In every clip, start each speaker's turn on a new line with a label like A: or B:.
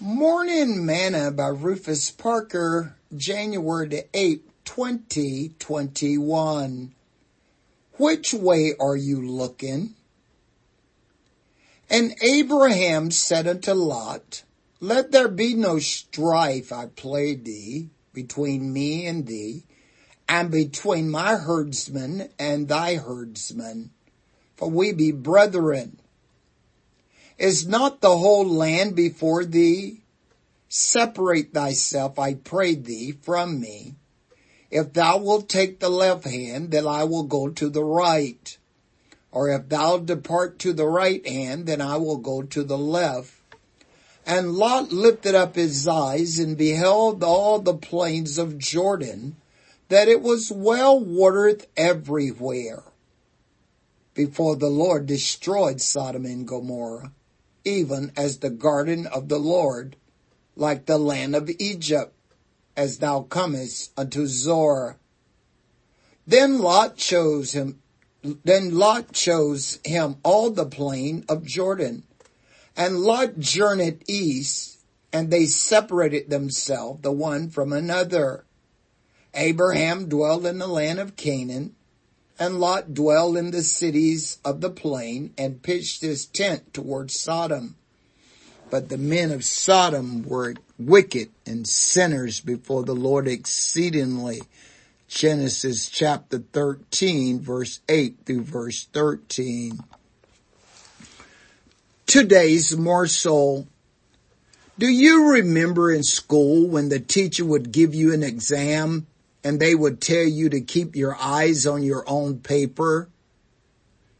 A: Morning Manna by Rufus Parker, January the 8th, 2021. Which way are you looking? And Abraham said unto Lot, Let there be no strife, I pray thee, between me and thee, and between my herdsmen and thy herdsmen, for we be brethren. Is not the whole land before thee? Separate thyself, I pray thee, from me. If thou wilt take the left hand, then I will go to the right. Or if thou depart to the right hand, then I will go to the left. And Lot lifted up his eyes and beheld all the plains of Jordan, that it was well watered everywhere, before the Lord destroyed Sodom and Gomorrah even as the garden of the Lord, like the land of Egypt, as thou comest unto Zoar. Then Lot chose him, then Lot chose him all the plain of Jordan. And Lot journeyed east, and they separated themselves the one from another. Abraham dwelled in the land of Canaan, and Lot dwelled in the cities of the plain and pitched his tent toward Sodom. But the men of Sodom were wicked and sinners before the Lord exceedingly. Genesis chapter 13 verse 8 through verse 13. Today's morsel. Do you remember in school when the teacher would give you an exam and they would tell you to keep your eyes on your own paper.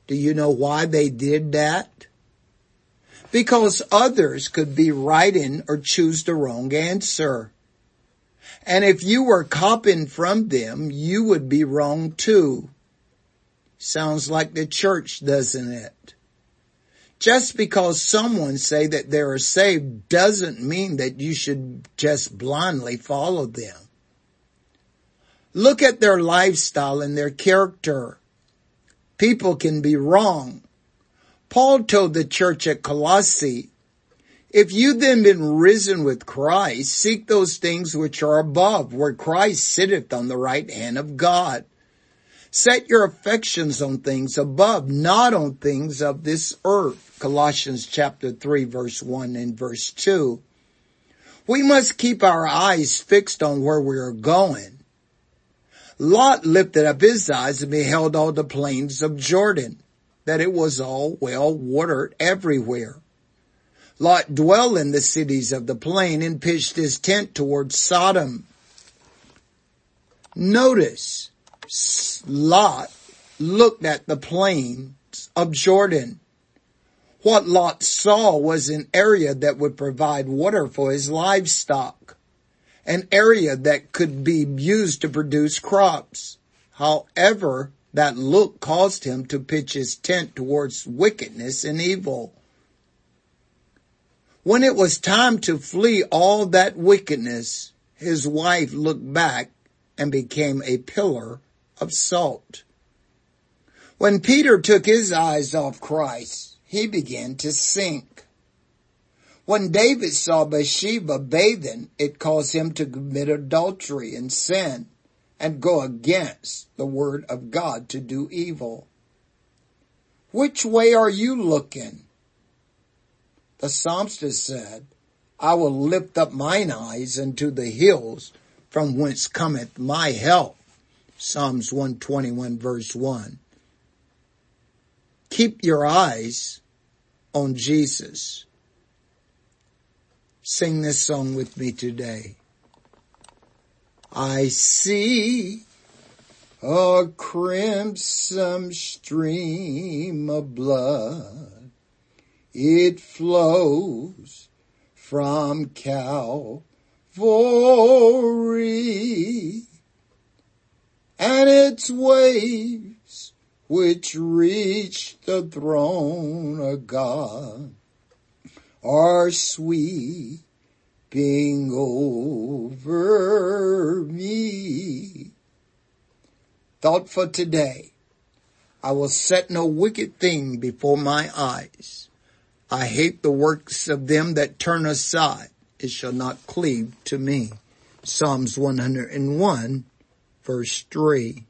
A: Do you know why they did that? Because others could be writing or choose the wrong answer. And if you were copying from them, you would be wrong too. Sounds like the church, doesn't it? Just because someone say that they are saved doesn't mean that you should just blindly follow them. Look at their lifestyle and their character. People can be wrong. Paul told the church at Colossae, if you then been risen with Christ, seek those things which are above, where Christ sitteth on the right hand of God. Set your affections on things above, not on things of this earth. Colossians chapter 3 verse 1 and verse 2. We must keep our eyes fixed on where we are going. Lot lifted up his eyes and beheld all the plains of Jordan, that it was all well watered everywhere. Lot dwelt in the cities of the plain and pitched his tent toward Sodom. Notice, Lot looked at the plains of Jordan. What Lot saw was an area that would provide water for his livestock an area that could be used to produce crops. However, that look caused him to pitch his tent towards wickedness and evil. When it was time to flee all that wickedness, his wife looked back and became a pillar of salt. When Peter took his eyes off Christ, he began to sink. When David saw Bathsheba bathing, it caused him to commit adultery and sin and go against the word of God to do evil. Which way are you looking? The psalmist said, I will lift up mine eyes unto the hills from whence cometh my help. Psalms 121 verse 1. Keep your eyes on Jesus. Sing this song with me today. I see a crimson stream of blood. It flows from Calvary and its waves which reach the throne of God are sweeping over me. Thought for today. I will set no wicked thing before my eyes. I hate the works of them that turn aside. it shall not cleave to me. Psalms 101 verse 3.